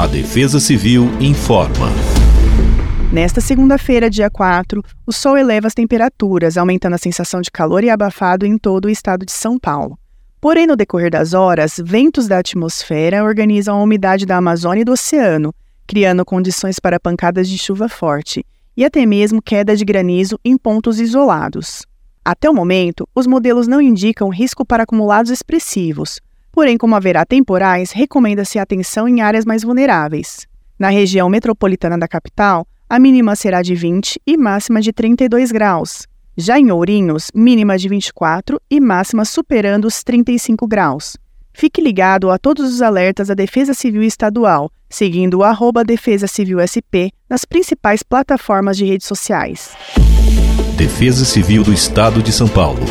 A Defesa Civil informa. Nesta segunda-feira, dia 4, o sol eleva as temperaturas, aumentando a sensação de calor e abafado em todo o estado de São Paulo. Porém, no decorrer das horas, ventos da atmosfera organizam a umidade da Amazônia e do oceano, criando condições para pancadas de chuva forte e até mesmo queda de granizo em pontos isolados. Até o momento, os modelos não indicam risco para acumulados expressivos, Porém, como haverá temporais, recomenda-se atenção em áreas mais vulneráveis. Na região metropolitana da capital, a mínima será de 20 e máxima de 32 graus. Já em Ourinhos, mínima de 24 e máxima superando os 35 graus. Fique ligado a todos os alertas da Defesa Civil Estadual, seguindo o arroba Defesa Civil SP nas principais plataformas de redes sociais. Defesa Civil do Estado de São Paulo.